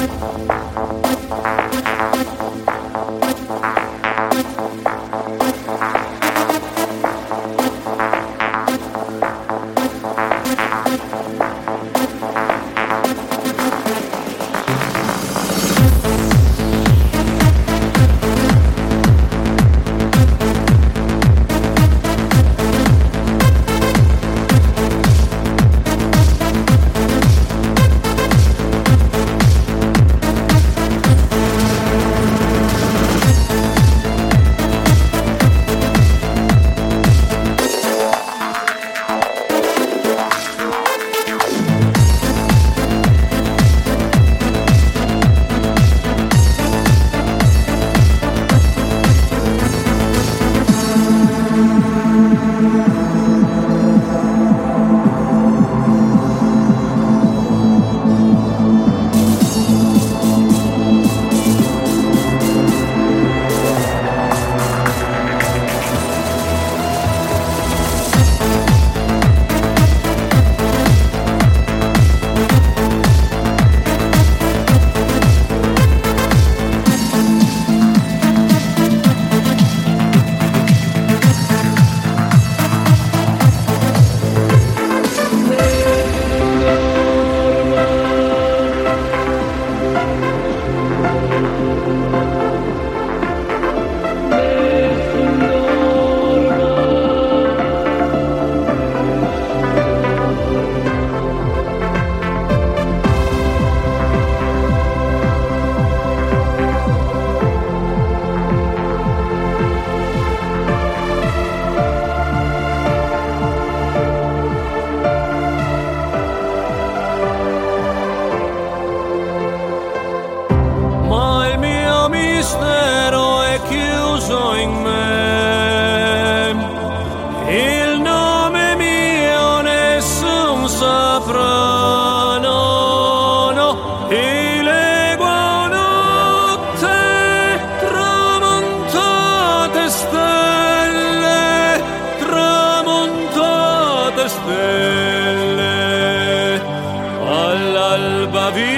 Thank you. diffuso in me. Il nome mio nessun saprà, no, no, illegua notte, tramontate stelle, tramontate stelle, all'alba vincerò.